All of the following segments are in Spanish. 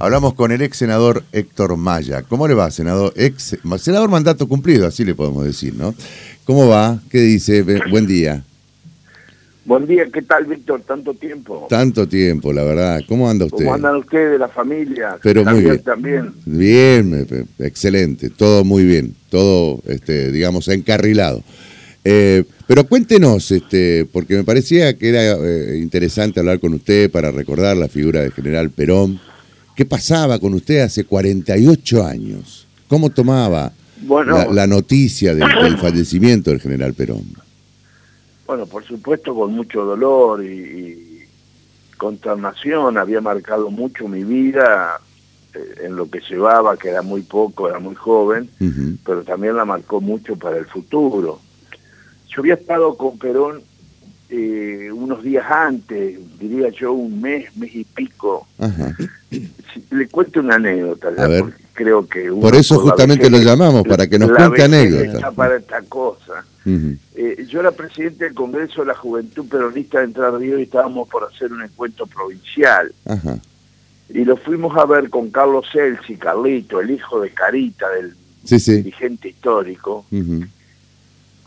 Hablamos con el ex senador Héctor Maya. ¿Cómo le va, senador? Ex, senador mandato cumplido, así le podemos decir, ¿no? ¿Cómo va? ¿Qué dice? Buen día. Buen día, ¿qué tal, Víctor? Tanto tiempo. Tanto tiempo, la verdad. ¿Cómo anda usted? ¿Cómo andan ustedes, la familia? Pero muy bien. También. Bien, excelente, todo muy bien, todo, este, digamos, encarrilado. Eh, pero cuéntenos, este, porque me parecía que era eh, interesante hablar con usted para recordar la figura del general Perón. ¿Qué pasaba con usted hace 48 años? ¿Cómo tomaba la, noticia del, fallecimiento del general Perón? Bueno, por supuesto con mucho dolor y, consternación. Había marcado mucho mi vida eh, en lo que llevaba, que era muy poco, era muy joven, pero también la marcó mucho para el futuro yo había estado con Perón eh, unos días antes, diría yo un mes, mes y pico. Le cuento una anécdota, creo que... Por eso justamente lo llamamos, para que nos cuente anécdotas. Para esta cosa. Eh, yo era presidente del Congreso de la Juventud Peronista de Entre Ríos y estábamos por hacer un encuentro provincial. Y lo fuimos a ver con Carlos Elsi, Carlito, el hijo de Carita, del dirigente histórico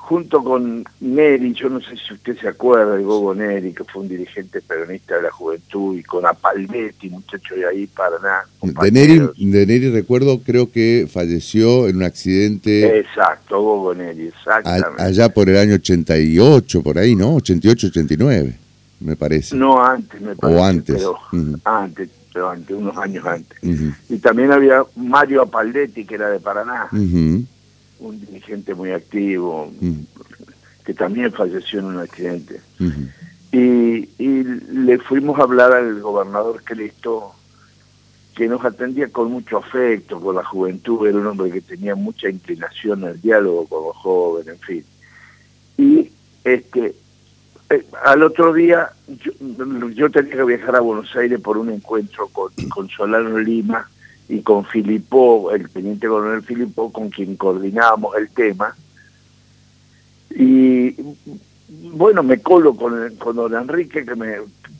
junto con Neri, yo no sé si usted se acuerda de Gogo Neri, que fue un dirigente peronista de la juventud, y con Apalbetti, muchacho de ahí, Paraná. De Neri, de Neri recuerdo, creo que falleció en un accidente... Exacto, Gogo Neri, exactamente. allá por el año 88, por ahí, ¿no? 88, 89, me parece. No, antes, me parece. O antes. Pero, Antes, pero antes, unos años antes. Y también había Mario Apaldetti, que era de Paraná un dirigente muy activo, que también falleció en un accidente. y, le fuimos a hablar al gobernador Cristo, que nos atendía con mucho afecto, con la juventud, era un hombre que tenía mucha inclinación al diálogo con los jóvenes, en fin. Y este eh, al otro día yo, tenía que viajar a Buenos Aires por un encuentro con, con Solano Lima, y con Filippo, el teniente coronel Filippo, con quien coordinábamos el tema. Y bueno, me colo con, con don Enrique que me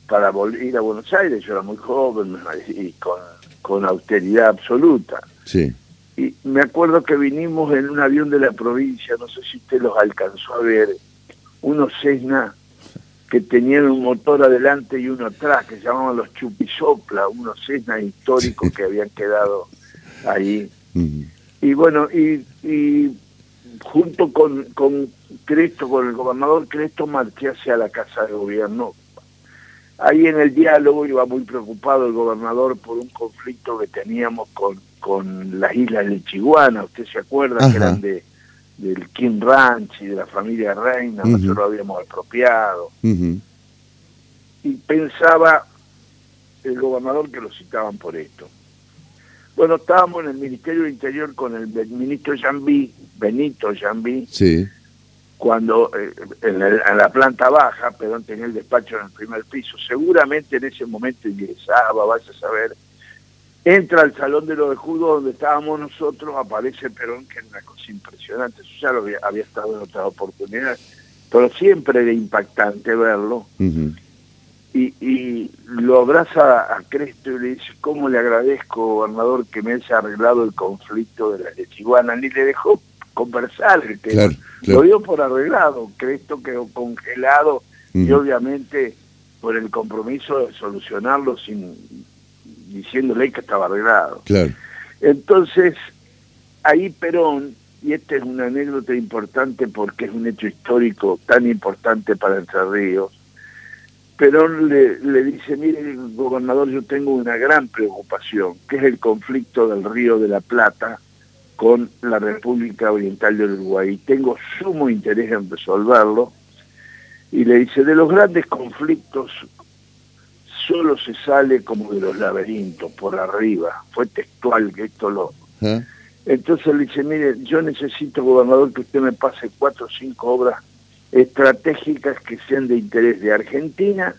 para ir a Buenos Aires, yo era muy joven y con, con austeridad absoluta. Sí. Y me acuerdo que vinimos en un avión de la provincia, no sé si usted los alcanzó a ver, unos Cessna que tenían un motor adelante y uno atrás, que se llamaban los chupisopla, unos Cessna históricos que habían quedado ahí. Y bueno, y, junto con, con Cresto, con el gobernador Cresto, marché hacia la Casa de Gobierno. Ahí en el diálogo iba muy preocupado el gobernador por un conflicto que teníamos con, con las islas de Chihuahua, usted se acuerda que eran de del King Ranch y de la familia Reina, nosotros lo habíamos apropiado. Y pensaba el gobernador que lo citaban por esto. Bueno, estábamos en el Ministerio del Interior con el, ministro Jambí, Benito Jambí, sí. cuando eh, en, la planta baja, Perón tenía el despacho en el primer piso, seguramente en ese momento ingresaba, vas a saber, entra al Salón de los de Judo donde estábamos nosotros, aparece Perón, que es una cosa impresionante, eso ya lo había, estado en otras oportunidades, pero siempre era impactante verlo. y, lo abraza a Cresto y le dice, ¿cómo le agradezco, gobernador, que me haya arreglado el conflicto de la de Ni le dejó conversar el tema. Lo dio por arreglado, Cresto quedó congelado y obviamente por el compromiso de solucionarlo sin diciéndole que estaba arreglado. Claro. Entonces, ahí Perón, y esta es una anécdota importante porque es un hecho histórico tan importante para Entre Ríos, Perón le, le dice, mire, gobernador, yo tengo una gran preocupación, que es el conflicto del Río de la Plata con la República Oriental de Uruguay. Tengo sumo interés en resolverlo. Y le dice, de los grandes conflictos solo se sale como de los laberintos, por arriba. Fue textual que esto lo... ¿Eh? Entonces le dice, mire, yo necesito, gobernador, que usted me pase cuatro o cinco obras estratégicas que sean de interés de Argentina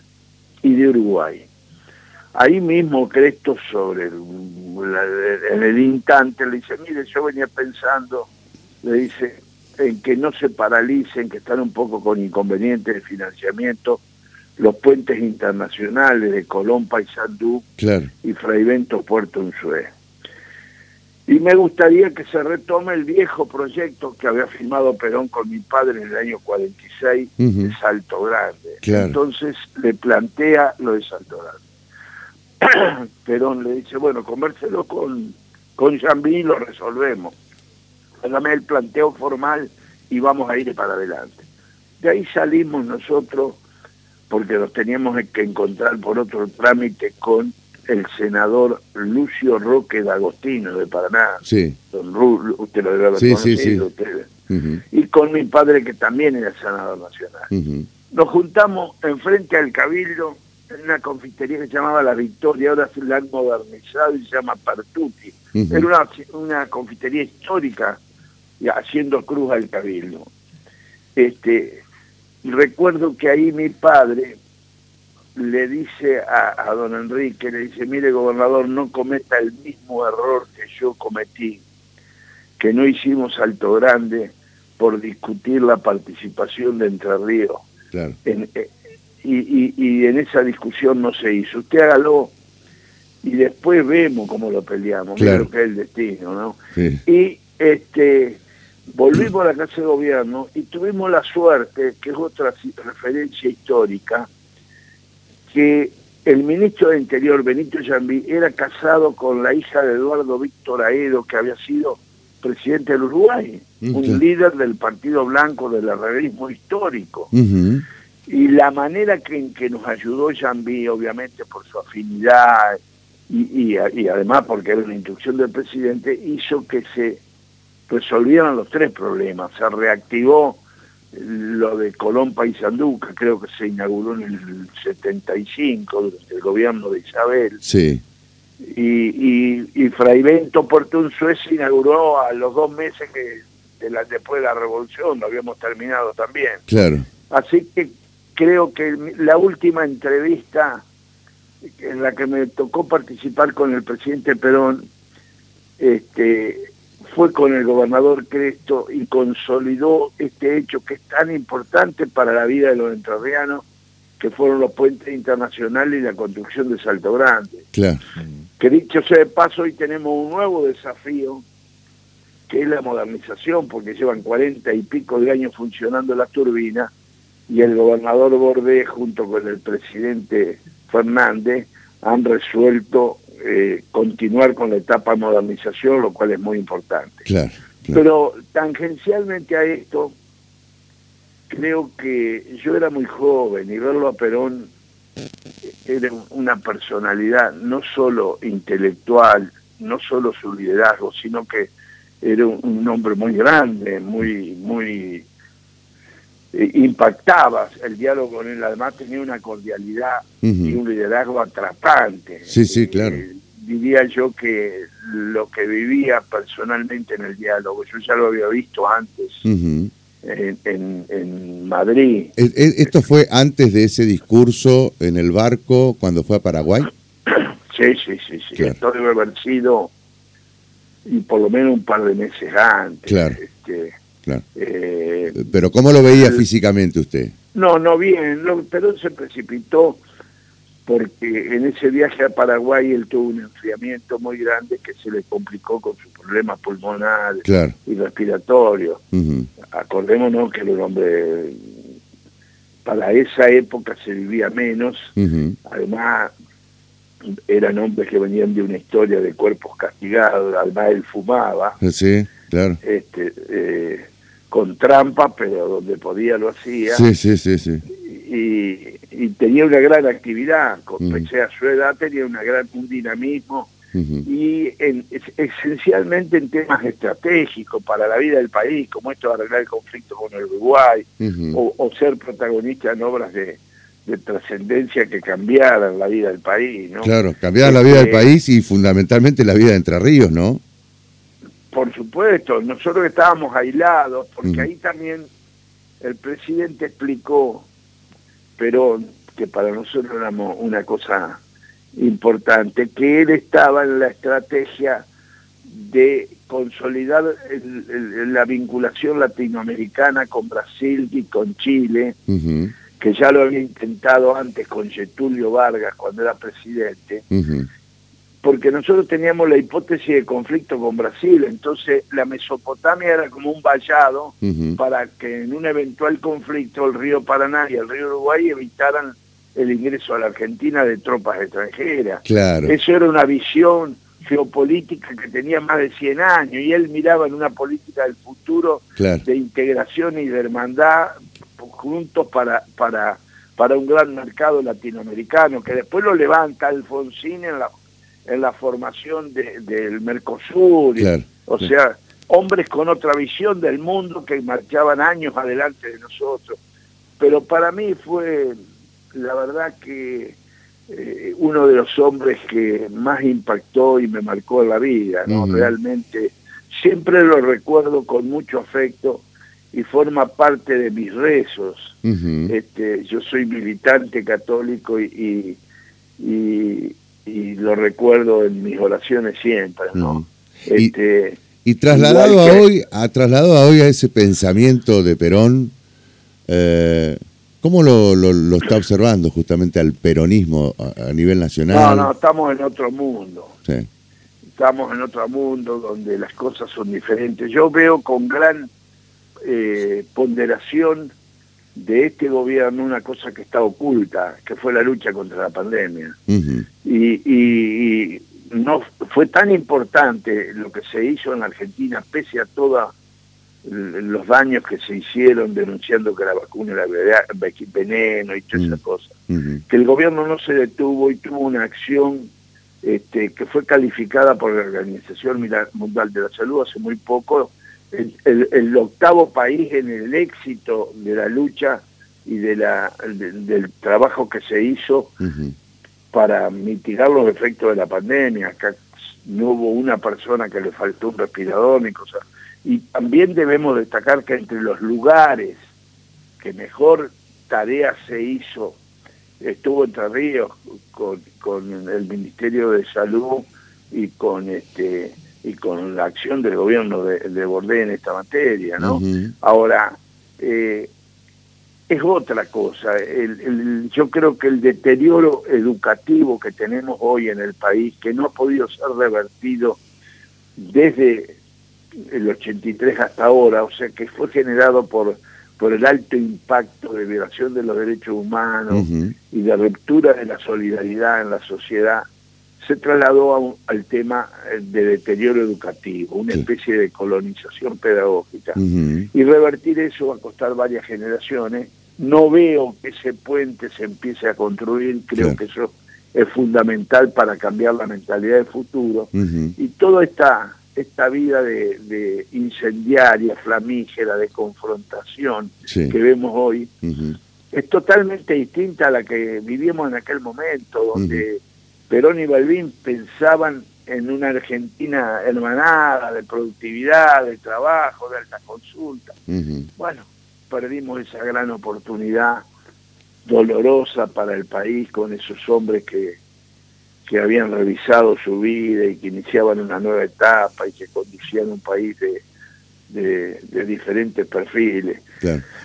y de Uruguay. Ahí mismo Cresto sobre el, en el instante le dice, mire, yo venía pensando, le dice, en que no se paralicen, que están un poco con inconvenientes de financiamiento, los puentes internacionales de Colón, Paysandú claro. y Fraivento, Puerto Unzué. Y me gustaría que se retome el viejo proyecto que había firmado Perón con mi padre en el año 46 Ujú. de Salto Grande. Claro. Entonces le plantea lo de Salto Grande. Perón le dice, bueno, convérselo con, con Jambí y lo resolvemos. Hágame el planteo formal y vamos a ir para adelante. De ahí salimos nosotros porque nos teníamos que encontrar por otro trámite con el senador Lucio Roque D'Agostino de Paraná. Sí. Don Ru, usted lo debe haber Sí, sí, conocido, sí. Ujú, Y con mi padre que también era senador nacional. Nos juntamos enfrente al Cabildo en una confitería que se llamaba La Victoria, ahora se la han modernizado y se llama Pertuti. Ujú. Era una, una confitería histórica y haciendo cruz al Cabildo. Este, y recuerdo que ahí mi padre le dice a, a don Enrique, le dice, mire gobernador, no cometa el mismo error que yo cometí, que no hicimos Alto Grande por discutir la participación de Entre Ríos Claro. en- eh, y, y- y en esa discusión no se hizo. Usted hágalo y después vemos cómo lo peleamos, mira Claro. lo que es el destino, ¿no? Sí. Y este volvimos a la Casa de Gobierno y tuvimos la suerte, que es otra ci- referencia histórica, que el ministro de Interior, Benito Yambí, era casado con la hija de Eduardo Víctor Aedo, que había sido presidente del Uruguay, un líder del Partido Blanco del arreglismo histórico. Y la manera que, en que nos ayudó Jambi, obviamente por su afinidad y, y, y además porque era una instrucción del presidente, hizo que se resolvieran los tres problemas. Se reactivó lo de Colón Paysandú, que creo que se inauguró en el 75 durante el gobierno de Isabel, Sí. y, y, y Fraivento Puerto Unzué se inauguró a los dos meses que de la, después de la revolución, lo habíamos terminado también. Claro. Así que creo que la última entrevista en la que me tocó participar con el presidente Perón este, fue con el gobernador Cresto y consolidó este hecho que es tan importante para la vida de los entrerrianos, que fueron los puentes internacionales y la construcción de Salto Grande. Claro. Que dicho sea de paso, hoy tenemos un nuevo desafío, que es la modernización, porque llevan cuarenta y pico de años funcionando las turbinas, y el gobernador Bordé, junto con el presidente Fernández, han resuelto eh, continuar con la etapa de modernización, lo cual es muy importante. Claro. claro. Pero tangencialmente a esto, creo que yo era muy joven y verlo a Perón era una personalidad no solo intelectual, no solo su liderazgo, sino que era un, un hombre muy grande, muy, muy eh, impactaba el diálogo con él, además tenía una cordialidad y un liderazgo atrapante. Sí, sí, Eh, claro. diría yo que lo que vivía personalmente en el diálogo, yo ya lo había visto antes en, en- en Madrid. E- e- ¿Esto fue antes de ese discurso en el barco cuando fue a Paraguay? Sí, sí, sí, sí. Claro. Esto debe haber sido y por lo menos un par de meses antes. Claro. Este, Claro. eh, Pero ¿cómo lo veía el- físicamente usted? No, no bien, lo- Perón se precipitó porque en ese viaje a Paraguay él tuvo un enfriamiento muy grande que se le complicó con sus problemas pulmonares Claro. y respiratorios. Ujú. Acordémonos que era un hombre, para esa época se vivía menos, además eran hombres que venían de una historia de cuerpos castigados, además él fumaba, Sí, claro. este, eh, con trampa, pero donde podía lo hacía. Sí, sí, sí, sí. y, y tenía una gran actividad, con pese a su edad tenía una gran, un dinamismo y en- es- esencialmente en temas estratégicos para la vida del país, como esto de arreglar el conflicto con el Uruguay, o, o ser protagonista en obras de, de trascendencia que cambiaran la vida del país, ¿no? Claro, cambiar la vida del Este, país y fundamentalmente la vida de Entre Ríos, ¿no? Por supuesto, nosotros estábamos aislados, porque Ujú. ahí también el presidente explicó, pero que para nosotros era una cosa importante, que él estaba en la estrategia de consolidar el- el- la vinculación latinoamericana con Brasil y con Chile, que ya lo había intentado antes con Getulio Vargas cuando era presidente, porque nosotros teníamos la hipótesis de conflicto con Brasil, entonces la Mesopotamia era como un vallado para que en un eventual conflicto el río Paraná y el río Uruguay evitaran el ingreso a la Argentina de tropas extranjeras. Claro. Eso era una visión geopolítica que tenía más de 100 años y él miraba en una política del futuro de integración y de hermandad juntos para, para, para un gran mercado latinoamericano, que después lo levanta Alfonsín en la, en la formación del Mercosur. o sea, hombres con otra visión del mundo que marchaban años adelante de nosotros. Pero para mí fue, la verdad que eh, uno de los hombres que más impactó y me marcó en la vida, ¿no? Realmente siempre lo recuerdo con mucho afecto y forma parte de mis rezos. este, yo soy militante católico y, y, lo recuerdo en mis oraciones siempre, ¿no? este, y, trasladado a hoy, ha trasladado a hoy a ese pensamiento de Perón, eh, ¿cómo lo, lo, está observando justamente al peronismo a, nivel nacional? No, no, estamos en otro mundo. Estamos en otro mundo donde las cosas son diferentes. Yo veo con gran eh, ponderación de este gobierno una cosa que está oculta, que fue la lucha contra la pandemia. y, no fue tan importante lo que se hizo en Argentina, pese a todos los daños que se hicieron denunciando que la vacuna era veneno y todas esas cosas, que el gobierno no se detuvo y tuvo una acción este, que fue calificada por la Organización Mundial de la Salud hace muy poco el, octavo país en el éxito de la lucha y de la, del trabajo que se hizo para mitigar los efectos de la pandemia. Acá no hubo una persona que le faltó un respirador ni cosas. Y también debemos destacar que entre los lugares que mejor tarea se hizo, estuvo Entre Ríos con, con el Ministerio de Salud y con este y con la acción del gobierno de, de Bordé en esta materia, ¿no? Ahora, eh, es otra cosa. El, yo creo que el deterioro educativo que tenemos hoy en el país, que no ha podido ser revertido desde el 83 hasta ahora, o sea, que fue generado por, por el alto impacto de violación de los derechos humanos y de ruptura de la solidaridad en la sociedad, se trasladó al tema eh, de deterioro educativo, una especie de colonización pedagógica. Y revertir eso va a costar varias generaciones. No veo que ese puente se empiece a construir, creo que eso es fundamental para cambiar la mentalidad del futuro. Y toda esta, esta vida de, incendiaria, flamígera, de confrontación que vemos hoy, es totalmente distinta a la que vivimos en aquel momento, donde Perón y Balbín pensaban en una Argentina hermanada de productividad, de trabajo, de alta consulta. Bueno, perdimos esa gran oportunidad dolorosa para el país con esos hombres que, que habían revisado su vida y que iniciaban una nueva etapa y que conducían un país de, de, diferentes perfiles.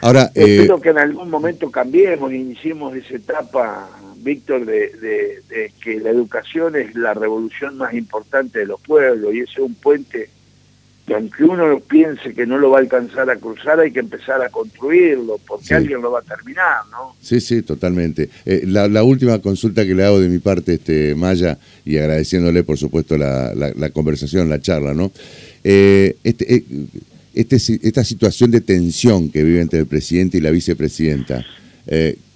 Ahora, Espero eh, que en algún momento cambiemos e iniciemos esa etapa Víctor, de, que la educación es la revolución más importante de los pueblos y ese es un puente que aunque uno piense que no lo va a alcanzar a cruzar, hay que empezar a construirlo, porque alguien lo va a terminar, ¿no? Sí, sí, totalmente. Eh, la, última consulta que le hago de mi parte, este Maya, y agradeciéndole, por supuesto, la, conversación, la charla, ¿no? Eh, este, eh, este, esta situación de tensión que vive entre el presidente y la vicepresidenta,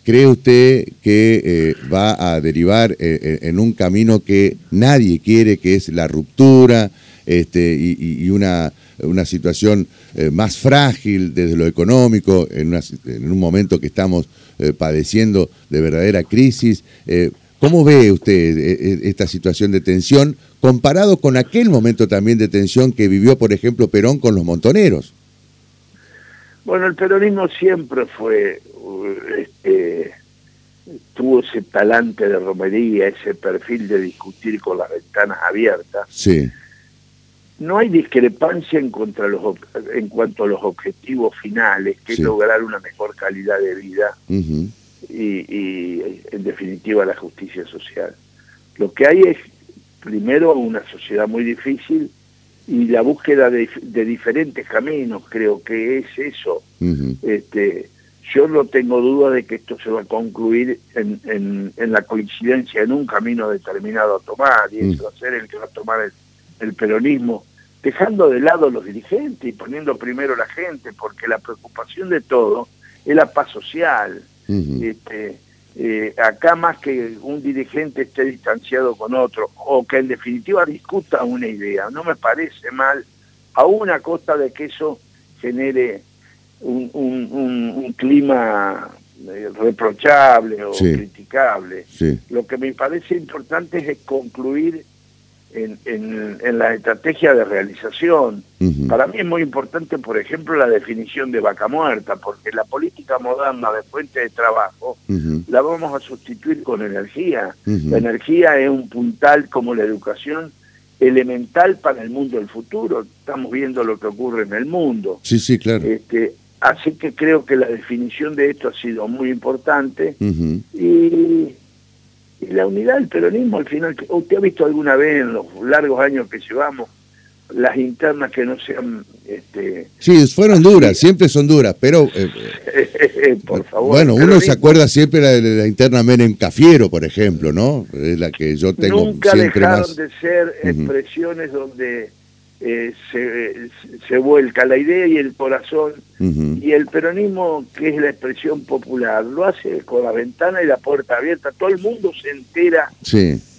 ¿Cree usted que eh, va a derivar eh, eh, en un camino que nadie quiere, que es la ruptura este, y, una, una, situación más frágil desde lo económico, en, en un momento que estamos padeciendo de verdadera crisis? ¿Cómo ve usted esta situación de tensión comparado con aquel momento también de tensión que vivió, por ejemplo, Perón con los montoneros? Bueno, el peronismo siempre fue este, tuvo ese talante de romería, ese perfil de discutir con las ventanas abiertas. Sí. No hay discrepancia en, contra los, en cuanto a los objetivos finales, que es lograr una mejor calidad de vida y, en definitiva la justicia social. Lo que hay es primero una sociedad muy difícil y la búsqueda de, diferentes caminos, creo que es eso. este, yo no tengo duda de que esto se va a concluir en, la coincidencia en un camino determinado a tomar, y eso va a ser el que va a tomar el, peronismo, dejando de lado los dirigentes y poniendo primero la gente, porque la preocupación de todo es la paz social. este, eh, acá más que un dirigente esté distanciado con otro, o que en definitiva discuta una idea, no me parece mal, a una costa de que eso genere un, un, clima eh, reprochable o criticable. Lo que me parece importante es concluir en, en, la estrategia de realización. Para mí es muy importante, por ejemplo, la definición de vaca muerta, porque la política moderna de fuente de trabajo la vamos a sustituir con energía. La energía es un puntal como la educación elemental para el mundo del futuro. Estamos viendo lo que ocurre en el mundo. Sí, sí, claro. Este, Así que creo que la definición de esto ha sido muy importante y, la unidad del peronismo al final, ¿usted ha visto alguna vez en los largos años que llevamos las internas que no sean... Este, sí, fueron duras, siempre son duras, pero... Eh, por favor. Bueno, uno se acuerda siempre de la, interna Menem Cafiero, por ejemplo, ¿no? Es la que yo tengo Nunca dejaron de ser expresiones donde eh, se, se, vuelca la idea y el corazón. Y el peronismo, que es la expresión popular, lo hace con la ventana y la puerta abierta. Todo el mundo se entera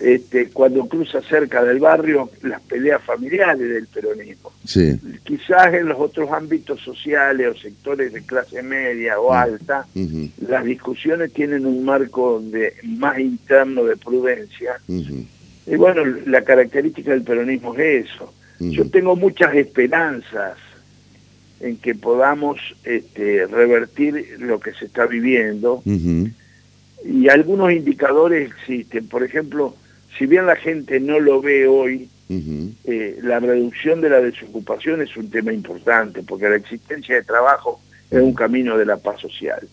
este, cuando cruza cerca del barrio las peleas familiares del peronismo. Quizás en los otros ámbitos sociales o sectores de clase media o alta, las discusiones tienen un marco de, más interno de prudencia. Y bueno, la característica del peronismo es eso yo tengo muchas esperanzas en que podamos este, revertir lo que se está viviendo. Y algunos indicadores existen. Por ejemplo, si bien la gente no lo ve hoy, eh, la reducción de la desocupación es un tema importante porque la existencia de trabajo es un camino de la paz social.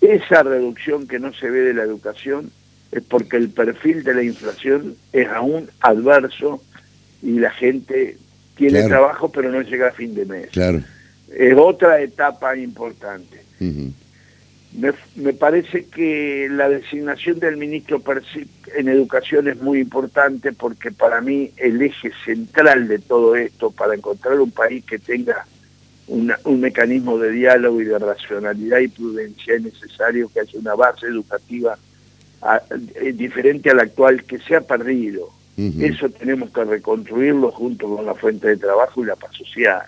Esa reducción que no se ve de la educación es porque el perfil de la inflación es aún adverso y la gente tiene trabajo pero no llega a fin de mes. Claro. Es otra etapa importante. me, parece que la designación del ministro en educación es muy importante porque para mí el eje central de todo esto, para encontrar un país que tenga un mecanismo de diálogo y de racionalidad y prudencia, es necesario que haya una base educativa eh, diferente a la actual que se ha perdido eso tenemos que reconstruirlo junto con la fuente de trabajo y la paz social.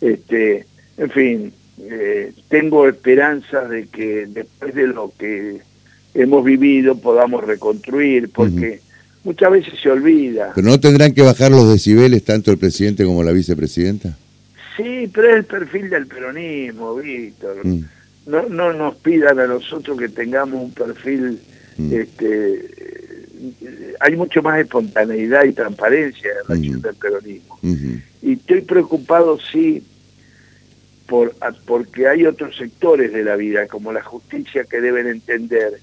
este, en fin, eh, tengo esperanzas de que después de lo que hemos vivido podamos reconstruir, porque muchas veces se olvida. ¿Pero no tendrán que bajar los decibeles tanto el presidente como la vicepresidenta? Sí, pero es el perfil del peronismo, Víctor. Mm. No, no nos pidan a nosotros que tengamos un perfil mm. este, hay mucho más espontaneidad y transparencia en la acción del peronismo. Y estoy preocupado, sí, por, porque hay otros sectores de la vida, como la justicia, que deben entender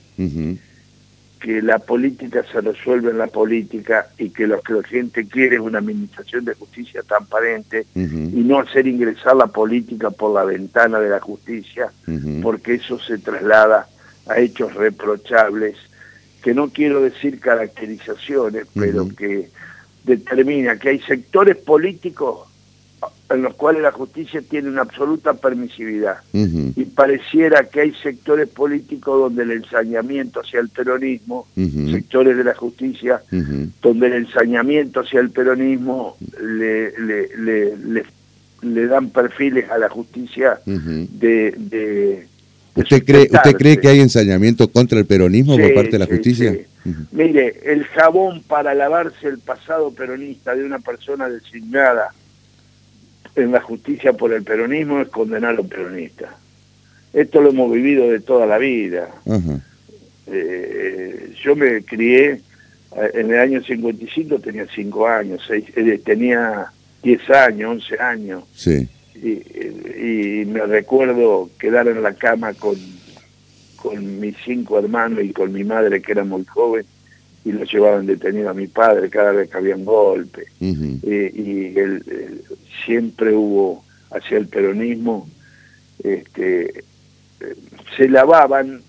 que la política se resuelve en la política y que lo que la gente quiere es una administración de justicia transparente y no hacer ingresar la política por la ventana de la justicia, porque eso se traslada a hechos reprochables que no quiero decir caracterizaciones, pero que determina que hay sectores políticos en los cuales la justicia tiene una absoluta permisividad. Y pareciera que hay sectores políticos donde el ensañamiento hacia el peronismo, sectores de la justicia, donde el ensañamiento hacia el peronismo le, le, le, dan perfiles a la justicia de ¿Usted cree, ¿Usted cree que hay ensañamiento contra el peronismo por parte de la justicia? Mire, el jabón para lavarse el pasado peronista de una persona designada en la justicia por el peronismo es condenar a los peronistas. Esto lo hemos vivido de toda la vida. Eh, yo me crié eh, en el año 55, tenía 5 años, eh, tenía 10 años, 11 años. Sí y, me recuerdo quedar en la cama con, con mis cinco hermanos y con mi madre que era muy joven y lo llevaban detenido a mi padre cada vez que había un golpe. Eh, y él, siempre hubo hacia el peronismo, este, eh, se lavaban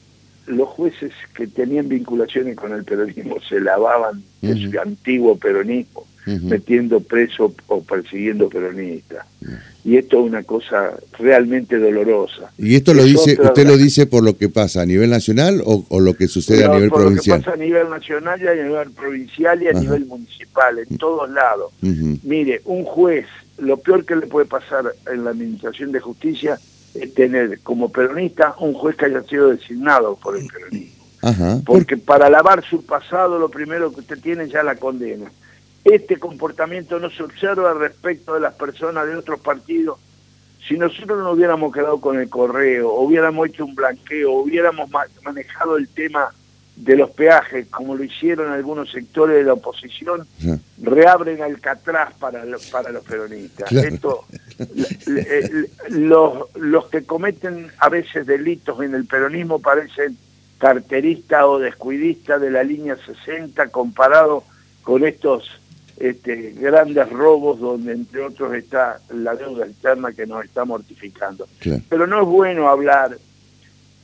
los jueces que tenían vinculaciones con el peronismo se lavaban de su antiguo peronismo, metiendo preso o persiguiendo peronistas. Y esto es una cosa realmente dolorosa. ¿Y esto lo dice, usted lo dice por lo que pasa a nivel nacional o, lo que sucede a nivel por provincial? Lo que pasa a nivel nacional y a nivel provincial y a nivel municipal, en todos lados. Mire, un juez, lo peor que le puede pasar en la administración de justicia tener como peronista un juez que haya sido designado por el peronismo. Porque para lavar su pasado lo primero que usted tiene ya la condena. Este comportamiento no se observa respecto de las personas de otros partidos. Si nosotros no hubiéramos quedado con el correo, hubiéramos hecho un blanqueo, hubiéramos manejado el tema de los peajes, como lo hicieron algunos sectores de la oposición, reabren Alcatraz para, para los peronistas. Esto, los, los que cometen a veces delitos en el peronismo parecen carteristas o descuidistas de la línea 60 comparado con estos este, grandes robos donde entre otros está la deuda externa que nos está mortificando. Pero no es bueno hablar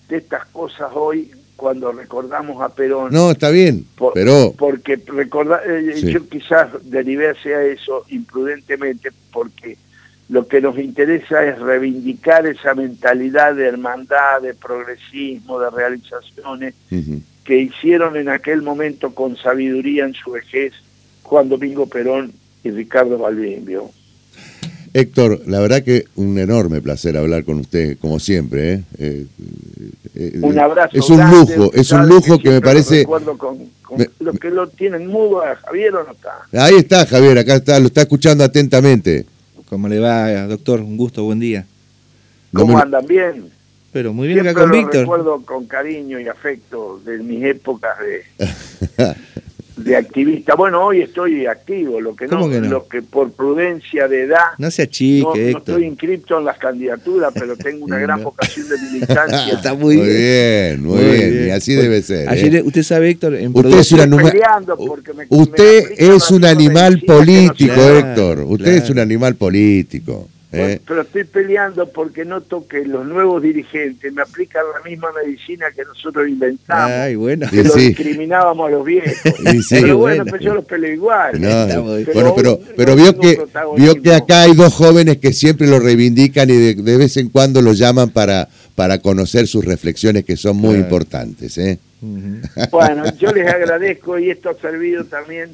de estas cosas hoy cuando recordamos a Perón. No, está bien, pero... Porque recordar, eh, yo quizás derivé hacia eso imprudentemente, porque lo que nos interesa es reivindicar esa mentalidad de hermandad, de progresismo, de realizaciones que hicieron en aquel momento con sabiduría en su vejez Juan Domingo Perón y Ricardo Balbimbio. Héctor, la verdad que un enorme placer hablar con usted, como siempre. ¿eh? eh, eh un abrazo. Es un lujo, es un lujo que, me parece... Con, los que lo tienen mudo a Javier o no está. Ahí está Javier, acá está, lo está escuchando atentamente. ¿Cómo le va, doctor? Un gusto, buen día. ¿Cómo andan? Bien. Pero muy bien acá con Víctor. recuerdo con cariño y afecto de mis épocas de... de activista. Bueno, hoy estoy activo, lo que no, lo que por prudencia de edad no se achique, no, estoy inscripto en las candidaturas, pero tengo una gran vocación de militancia. Está muy, bien, muy, bien, y así debe ser. ¿eh? usted sabe, Héctor, en usted es, usted es un animal político, Héctor. Usted es un animal político. ¿Eh? Pero estoy peleando porque noto que los nuevos dirigentes me aplican la misma medicina que nosotros inventamos. Ay, bueno. Que lo discriminábamos a los viejos. pero bueno, pues yo los peleo igual. pero bueno, pero, pero vio que vio que acá hay dos jóvenes que siempre lo reivindican y de, vez en cuando lo llaman para, para conocer sus reflexiones que son muy importantes. ¿eh? Bueno, yo les agradezco y esto ha servido también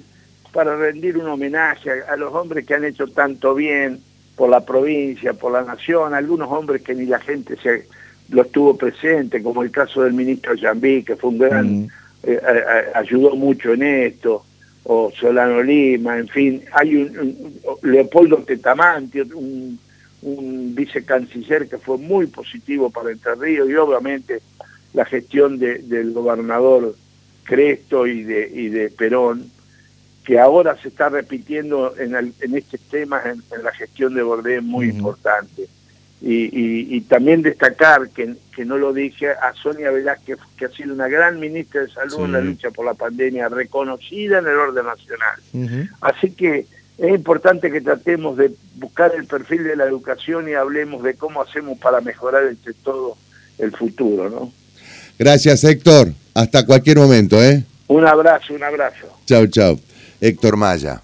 para rendir un homenaje a los hombres que han hecho tanto bien por la provincia, por la nación, algunos hombres que ni la gente se lo estuvo presente, como el caso del ministro Jambí, que fue un gran, eh, ayudó mucho en esto, o Solano Lima, en fin, hay un, Leopoldo Tetamanti, un, un vicecanciller que fue muy positivo para Entre Ríos, y obviamente la gestión del gobernador Cresto y de, y de Perón, que ahora se está repitiendo en, en este tema, en, la gestión de Bordé, muy importante. Y, también destacar, que, que, no lo dije, a Sonia Velázquez, que ha sido una gran ministra de Salud en la lucha por la pandemia, reconocida en el orden nacional. Así que es importante que tratemos de buscar el perfil de la educación y hablemos de cómo hacemos para mejorar entre todo el futuro, ¿no? Gracias, Héctor. Hasta cualquier momento, ¿eh? Un abrazo, un abrazo. Chao, chao. Héctor Maya.